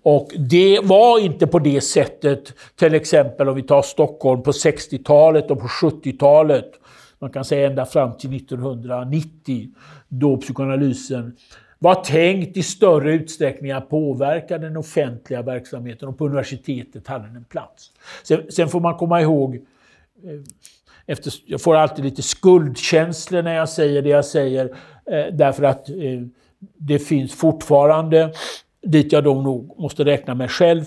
Och det var inte på det sättet, till exempel om vi tar Stockholm på 60-talet och på 70-talet, man kan säga ända fram till 1990, då psykoanalysen var tänkt i större utsträckning att påverka den offentliga verksamheten och på universitetet hade den en plats. Sen, sen får man komma ihåg, eh, efter, jag får alltid lite skuldkänslor när jag säger det jag säger, eh, därför att eh, det finns fortfarande, dit jag då nog måste räkna mig själv,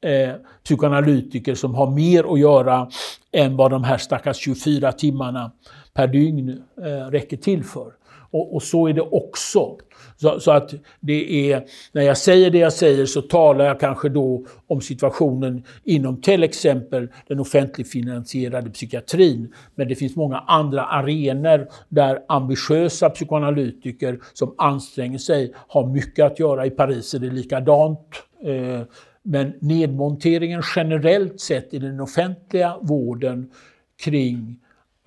eh, psykoanalytiker som har mer att göra än vad de här stackars 24 timmarna per dygn eh, räcker till för. Och, och, så är det också. Så, så, att det är, när jag säger det jag säger så talar jag kanske då om situationen inom till exempel den offentligfinansierade psykiatrin. Men det finns många andra arenor där ambitiösa psykoanalytiker som anstränger sig har mycket att göra. I Paris är det likadant. Eh, men nedmonteringen generellt sett i den offentliga vården kring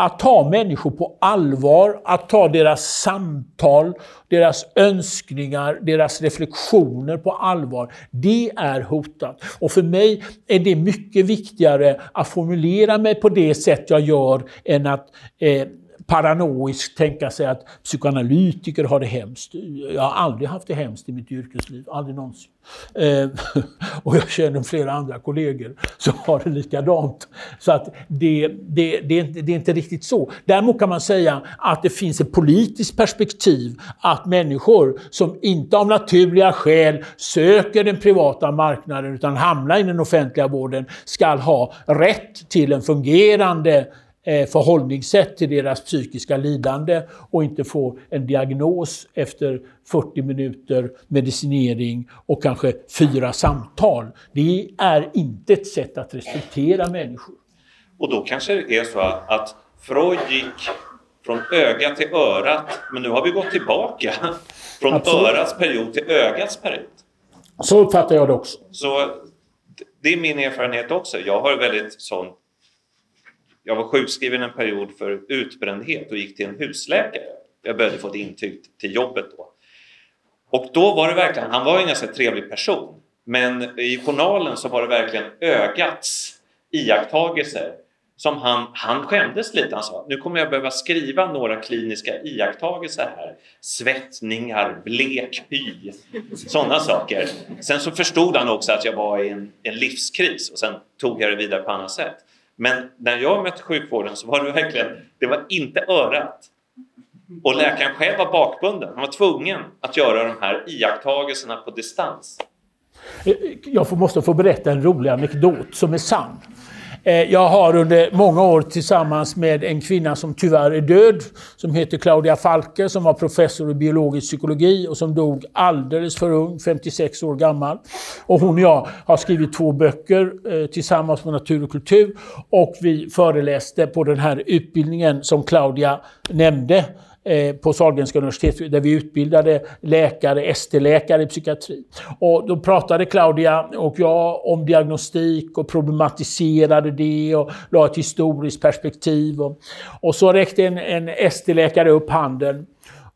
att ta människor på allvar, att ta deras samtal, deras önskningar, deras reflektioner på allvar. Det är hotat. Och för mig är det mycket viktigare att formulera mig på det sätt jag gör än att eh, paranoiskt tänka sig att psykoanalytiker har det hemskt. Jag har aldrig haft det hemskt i mitt yrkesliv, aldrig någonsin. Eh, och jag känner flera andra kollegor som har det likadant. Så att det, det, det, är inte, det är inte riktigt så. Däremot kan man säga att det finns ett politiskt perspektiv att människor som inte av naturliga skäl söker den privata marknaden utan hamnar i den offentliga vården ska ha rätt till en fungerande förhållningssätt till deras psykiska lidande och inte få en diagnos efter 40 minuter medicinering och kanske fyra samtal. Det är inte ett sätt att respektera människor. Och då kanske det är så att Freud gick från öga till örat, men nu har vi gått tillbaka från Absolut. örats period till ögats period. Så uppfattar jag det också. Så det är min erfarenhet också. Jag har väldigt sånt jag var sjukskriven en period för utbrändhet och gick till en husläkare. Jag behövde få ett intyg till jobbet då. Och då var det verkligen, han var en ganska trevlig person, men i journalen så var det verkligen ögats iakttagelser som han, han skämdes lite. Han sa nu kommer jag behöva skriva några kliniska iakttagelser här. Svettningar, blek hy, sådana saker. Sen så förstod han också att jag var i en, en livskris och sen tog jag det vidare på annat sätt. Men när jag mötte sjukvården så var det verkligen, det var inte örat. Och läkaren själv var bakbunden. Han var tvungen att göra de här iakttagelserna på distans. Jag måste få berätta en rolig anekdot som är sann. Eh, jag har under många år tillsammans med en kvinna som tyvärr är död, som heter Claudia Falke, som var professor i biologisk psykologi och som dog alldeles för ung, 56 år gammal. Och hon och jag har skrivit två böcker eh, tillsammans med Natur och kultur och vi föreläste på den här utbildningen som Claudia nämnde Eh, på Sahlgrenska universitetet där vi utbildade läkare, ST-läkare i psykiatri. Och då pratade Claudia och jag om diagnostik och problematiserade det och la ett historiskt perspektiv. Och, och så räckte en, en ST-läkare upp handen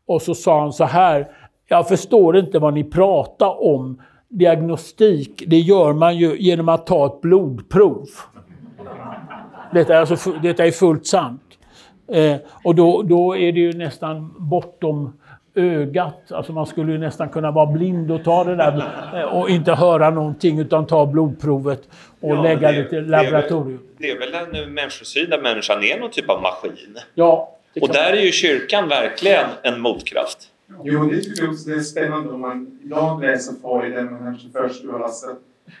och så sa han så här. Jag förstår inte vad ni pratar om. Diagnostik, det gör man ju genom att ta ett blodprov. Detta är, alltså, detta är fullt sant. Eh, och då, då är det ju nästan bortom ögat. Alltså man skulle ju nästan kunna vara blind och ta det där eh, och inte höra någonting utan ta blodprovet och ja, lägga det, till laboratorium. Det är väl, det är väl en människosyn där människan är någon typ av maskin? Ja. Och där är ju kyrkan verkligen en motkraft. Jo, det också det är spännande om man idag läser Freud, man kanske först alltså,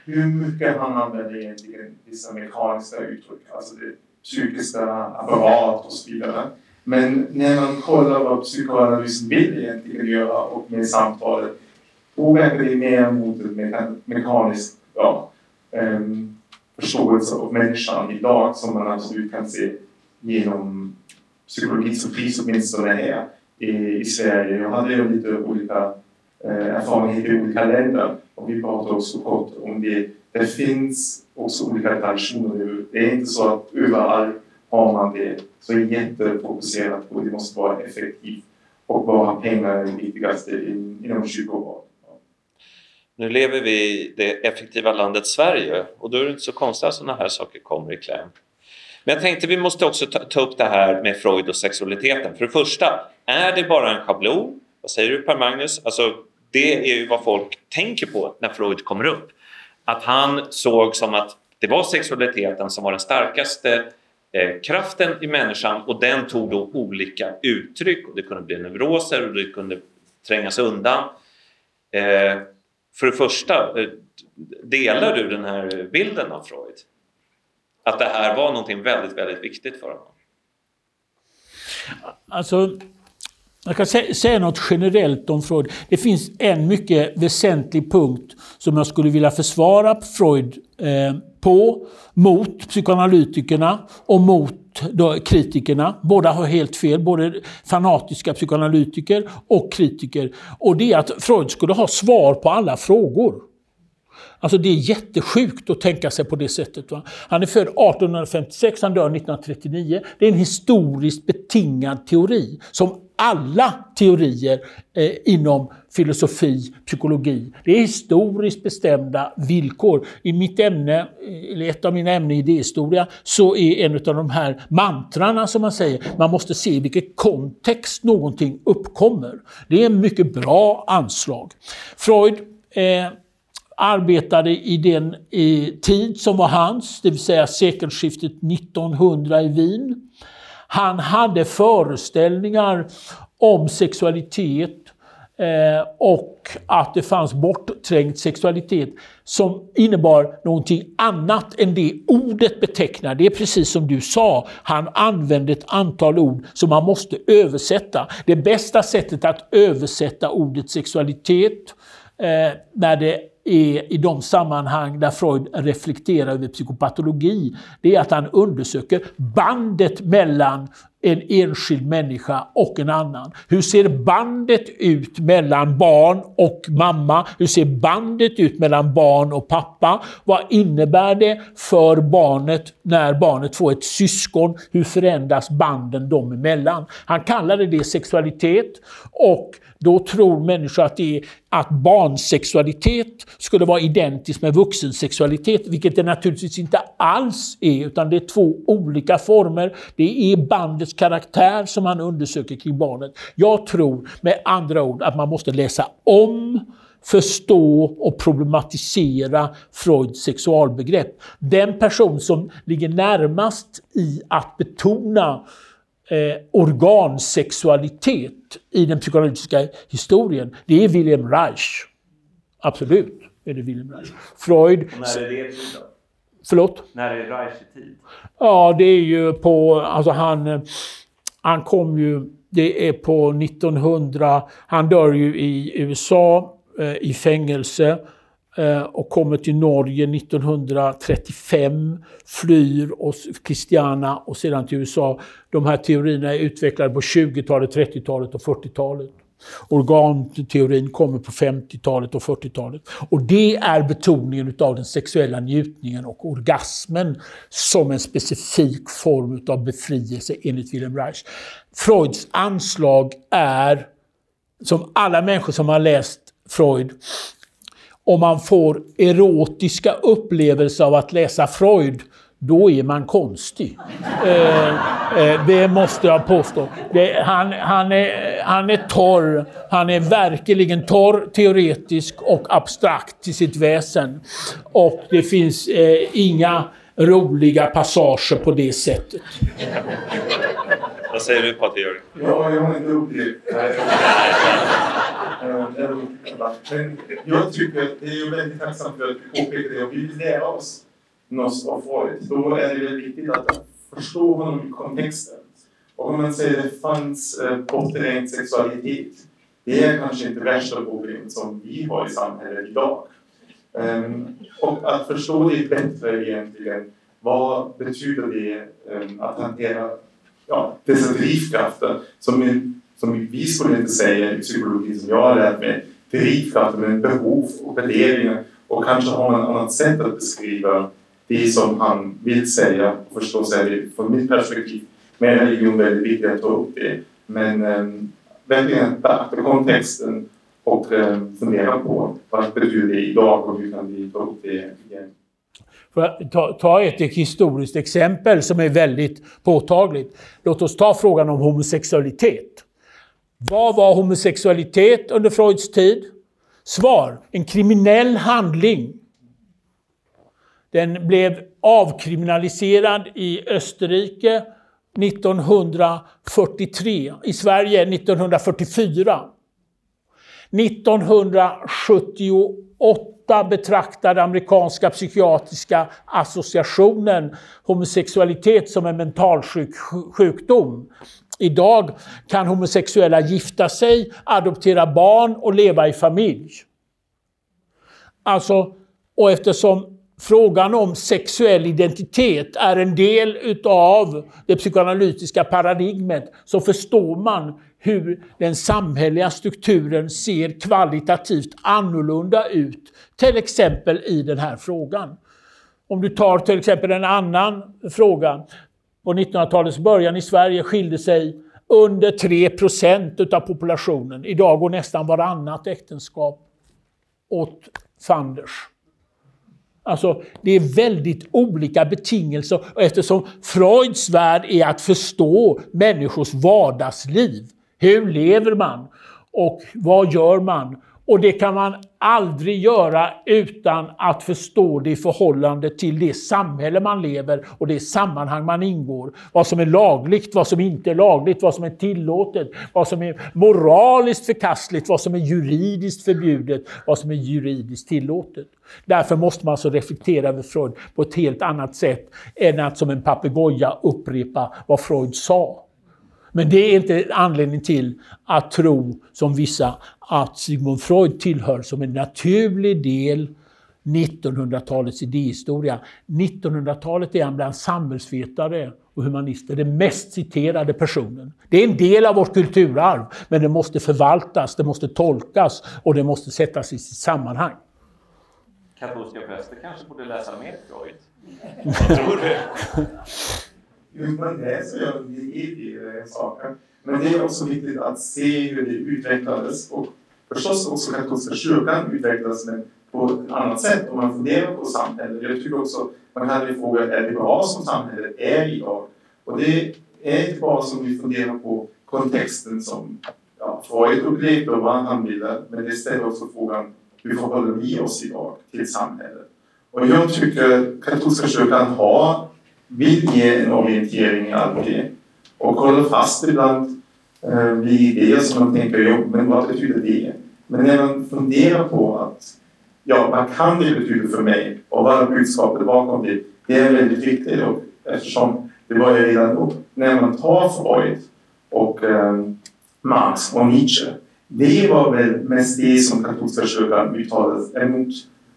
hur mycket han använder egentligen vissa mekaniska uttryck. Alltså det, psykiska apparat och så vidare. Men när man kollar vad psykoanalysen vill egentligen göra och med samtalet påverkar det mer mot en mekanisk ja, um, förståelse av människan idag som man absolut kan se genom psykologi som finns åtminstone här i, i Sverige. Jag hade ju lite olika eh, erfarenheter i olika länder och vi pratade också kort om det. Det finns också olika traditioner. Det är inte så att överallt har man det så är jättefokuserat på det måste vara effektivt och bara pengar är det viktigaste inom kyrkoval. Nu lever vi i det effektiva landet Sverige och då är det inte så konstigt att sådana här saker kommer i kläm. Men jag tänkte vi måste också ta, ta, upp det här med Freud och sexualiteten. För det första, är det bara en schablon? Vad säger du Per Magnus? Alltså, det är ju vad folk tänker på när Freud kommer upp att han såg som att det var sexualiteten som var den starkaste eh, kraften i människan och den tog då olika uttryck och det kunde bli neuroser och det kunde trängas undan. Eh, för det första, eh, delar du den här bilden av Freud? Att det här var någonting väldigt, väldigt viktigt för honom? Alltså, jag kan säga något generellt om Freud. Det finns en mycket väsentlig punkt som jag skulle vilja försvara Freud eh, på, mot psykoanalytikerna och mot kritikerna. Båda har helt fel, både fanatiska psykoanalytiker och kritiker. Och det är att Freud skulle ha svar på alla frågor. Alltså det är jättesjukt att tänka sig på det sättet. Va? Han är född 1856, han dör 1939. Det är en historiskt betingad teori som alla teorier eh, inom filosofi, psykologi. Det är historiskt bestämda villkor. I mitt ämne, eh, eller ett av mina ämnen idéhistoria, så är en av de här mantrarna som man säger, man måste se i vilken kontext någonting uppkommer. Det är en mycket bra anslag. Freud eh, arbetade i den i tid som var hans, det vill säga sekelskiftet 1900 i Wien. Han hade föreställningar om sexualitet eh, och att det fanns bortträngd sexualitet som innebar någonting annat än det ordet betecknar. Det är precis som du sa, han använde ett antal ord som man måste översätta. Det bästa sättet att översätta ordet sexualitet eh, när det är i de sammanhang där Freud reflekterar över psykopatologi, det är att han undersöker bandet mellan en enskild människa och en annan. Hur ser bandet ut mellan barn och mamma? Hur ser bandet ut mellan barn och pappa? Vad innebär det för barnet när barnet får ett syskon? Hur förändras banden dem emellan? Han kallade det sexualitet och då tror människor att, det är, att barnsexualitet skulle vara identiskt med vuxensexualitet, vilket det naturligtvis inte alls är, utan det är två olika former. Det är bandets karaktär som man undersöker kring barnet. Jag tror med andra ord att man måste läsa om förstå och problematisera Freuds sexualbegrepp. Den person som ligger närmast i att betona eh, organsexualitet i den psykologiska historien, det är Wilhelm Reich. Absolut är det Wilhelm Reich. Freud... när är det tid då? Förlåt? När är Reich i tid? Ja, det är ju på... Alltså han, han kom ju... Det är på 1900... Han dör ju i USA eh, i fängelse Eh, och kommer till Norge 1935, flyr och Christiana och sedan till USA. De här teorierna är utvecklade på 20-talet, 30-talet och 40-talet. Organteorin kommer på 50-talet och 40-talet. Och det är betoningen av den sexuella njutningen och orgasmen som en specifik form av befrielse enligt Wilhelm Reich. Freuds anslag är, som alla människor som har läst Freud om man får erotiska upplevelser av att läsa Freud, då är man konstig. Eh, eh, det måste jag påstå. Det, han, han, är, han är torr. Han är verkligen torr, teoretisk och abstrakt i sitt väsen. Och det finns eh, inga roliga passager på det sättet. Vad säger du Patrik? Ja, jag har inte upplevt det. Men jag tycker att det är väldigt tacksamt för att du påpekar det och vi vill lära oss något av Freud. Då är det väldigt viktigt att förstå honom i kontexten. Och om man säger att det fanns eh, bortträngd sexualitet, det är kanske inte värsta problemet som vi har i samhället idag. Um, och att förstå det bättre egentligen, vad betyder det um, att hantera ja, dessa drivkrafter som, som vi skulle inte säga i psykologi som jag har lärt mig, drivkrafter men behov och värderingar och kanske har man ett annat sätt att beskriva det som han vill säga och förstås är det från mitt perspektiv med religion väldigt viktigt att ta upp det. Men äm, verkligen beakta kontexten och äm, fundera på vad betyder det idag och hur kan vi ta upp det igen. För att ta, ta ett historiskt exempel som är väldigt påtagligt. Låt oss ta frågan om homosexualitet. Vad var homosexualitet under Freuds tid? Svar. En kriminell handling. Den blev avkriminaliserad i Österrike 1943. I Sverige 1944. 1978 betraktade amerikanska psykiatriska associationen homosexualitet som en mentalsjukdom. Idag kan homosexuella gifta sig, adoptera barn och leva i familj. Alltså, och eftersom frågan om sexuell identitet är en del utav det psykoanalytiska paradigmet så förstår man hur den samhälleliga strukturen ser kvalitativt annorlunda ut, till exempel i den här frågan. Om du tar till exempel en annan fråga. På 1900-talets början i Sverige skilde sig under 3 procent utav populationen. Idag går nästan varannat äktenskap åt fanders. Alltså, det är väldigt olika betingelser och eftersom Freuds värld är att förstå människors vardagsliv. Hur lever man? Och vad gör man? Och det kan man aldrig göra utan att förstå det i förhållande till det samhälle man lever och det sammanhang man ingår. Vad som är lagligt, vad som inte är lagligt, vad som är tillåtet, vad som är moraliskt förkastligt, vad som är juridiskt förbjudet, vad som är juridiskt tillåtet. Därför måste man alltså reflektera över Freud på ett helt annat sätt än att som en papegoja upprepa vad Freud sa. Men det är inte anledning till att tro, som vissa, att Sigmund Freud tillhör som en naturlig del 1900-talets idéhistoria. 1900-talet är han bland samhällsvetare och humanister den mest citerade personen. Det är en del av vårt kulturarv, men det måste förvaltas, det måste tolkas och det måste sättas i sitt sammanhang. Katolska präster kanske borde läsa mer Freud? Vad tror du? Man läser ju i saker. Men det är också viktigt att se hur det utvecklades och förstås också katolska kyrkan utvecklades men på ett annat sätt om man funderar på samhället. Jag tycker också man kan fråga är det bra som samhället är idag? Och det är inte bara som vi funderar på kontexten som ja, Freud upplevde och vad han ville, men det ställer också frågan hur förhåller vi oss idag till samhället? Och jag tycker katolska kyrkan har vill ge en orientering i allt det och håller fast ibland eh, vid idéer som man tänker, jo, men vad betyder det? Men när man funderar på att, ja, vad kan det betyda för mig och vad är budskapet bakom det? Det är väldigt viktigt och eftersom det var ju redan då, när man tar Freud och eh, Marx och Nietzsche, det var väl mest det som katolska kyrkan uttalade emot.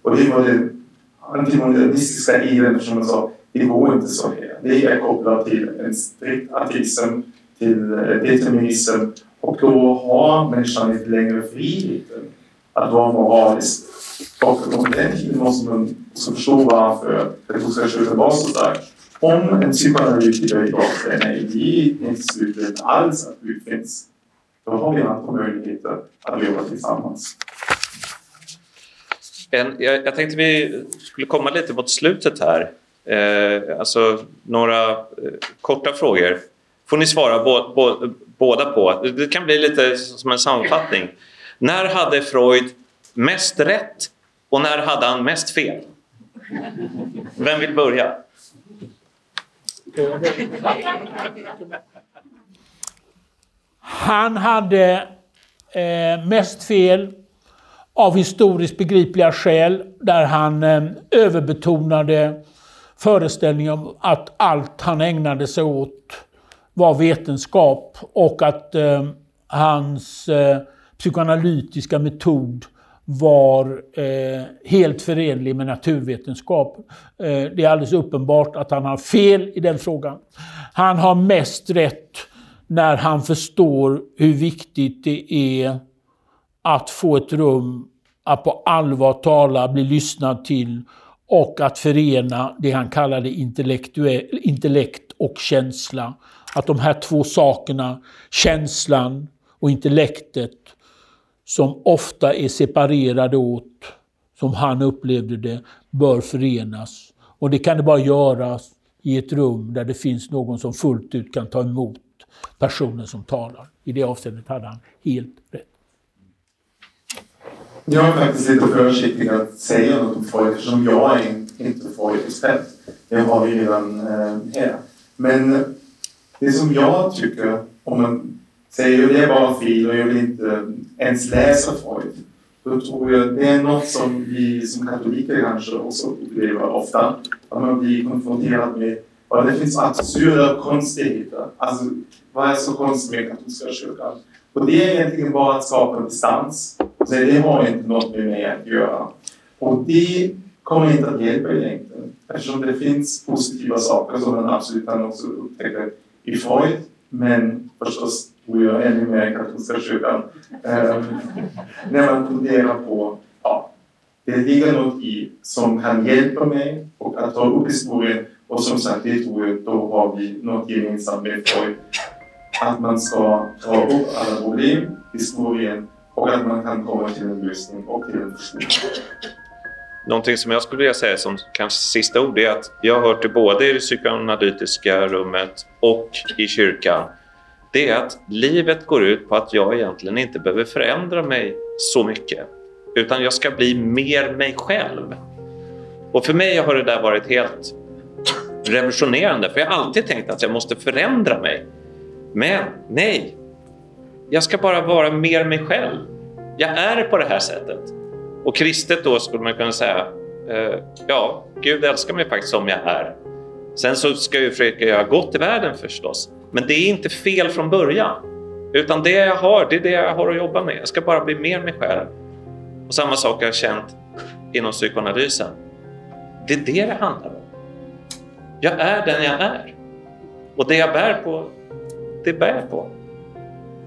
Och det var den antimodernistiska eran, som man sa, det går inte så här. Det är kopplat till en strikt ateism, till eh, determinism och då har människan inte längre friheten att vara moralisk. Och om den tiden måste man förstå varför katolska kyrkan var så stark. Om en psykoanalytiker idag säger nej, vi är inte slutet alls att Gud finns, då har vi andra möjligheter att leva tillsammans. En, jag, jag tänkte vi skulle komma lite mot slutet här. Eh, alltså några eh, korta frågor. får ni svara bo, bo, båda på. Det kan bli lite som en sammanfattning. När hade Freud mest rätt och när hade han mest fel? Vem vill börja? Han hade eh, mest fel av historiskt begripliga skäl där han eh, överbetonade föreställning om att allt han ägnade sig åt var vetenskap och att eh, hans eh, psykoanalytiska metod var eh, helt förenlig med naturvetenskap. Eh, det är alldeles uppenbart att han har fel i den frågan. Han har mest rätt när han förstår hur viktigt det är att få ett rum att på allvar tala, bli lyssnad till och att förena det han kallade intellekt och känsla. Att de här två sakerna, känslan och intellektet, som ofta är separerade åt, som han upplevde det, bör förenas. Och det kan det bara göras i ett rum där det finns någon som fullt ut kan ta emot personen som talar. I det avseendet hade han helt rätt. Jag är faktiskt lite försiktig att säga något om Freud eftersom jag är inte Freud-expert. Det har vi redan eh, här. Men det som jag tycker, om man säger att det är bara fel och jag vill inte ens läsa Freud, då tror jag det är något som vi som katoliker kanske också upplever ofta. Att man blir konfronterad med Och det finns absurda konstigheter. Alltså, vad är så konstigt med katolska kyrkan? Och det är egentligen bara att skapa distans. Så det har inte något med mig att göra. Och det kommer inte att hjälpa egentligen. Eftersom det finns positiva saker som man absolut kan också upptäcka i Freud. Men förstås tror jag ännu mer i katolska kyrkan. Ehm, när man funderar på, ja, det ligger något i som kan hjälpa mig och att ta upp historien. Och som sagt, det tror jag, då har vi något gemensamt med Freud. Att man ska ta upp alla problem, historien och att man kan komma till en lösning och till en förståelse. Någonting som jag skulle vilja säga som kanske sista ord är att jag har hört det både i det psykoanalytiska rummet och i kyrkan. Det är att livet går ut på att jag egentligen inte behöver förändra mig så mycket. Utan jag ska bli mer mig själv. Och för mig har det där varit helt revolutionerande. För jag har alltid tänkt att jag måste förändra mig. Men nej, jag ska bara vara mer mig själv. Jag är på det här sättet. Och kristet då skulle man kunna säga, eh, ja, Gud älskar mig faktiskt som jag är. Sen så ska jag försöka göra gott i världen förstås. Men det är inte fel från början. Utan det jag har, det är det jag har att jobba med. Jag ska bara bli mer mig själv. Och samma sak har jag känt inom psykoanalysen. Det är det det handlar om. Jag är den jag är. Och det jag bär på, det bär jag på.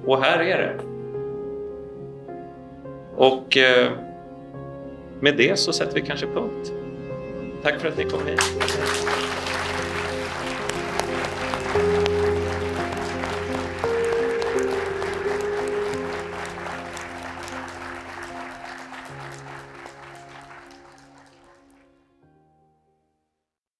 Och här är det. Och eh, med det så sätter vi kanske punkt. Tack för att ni kom hit.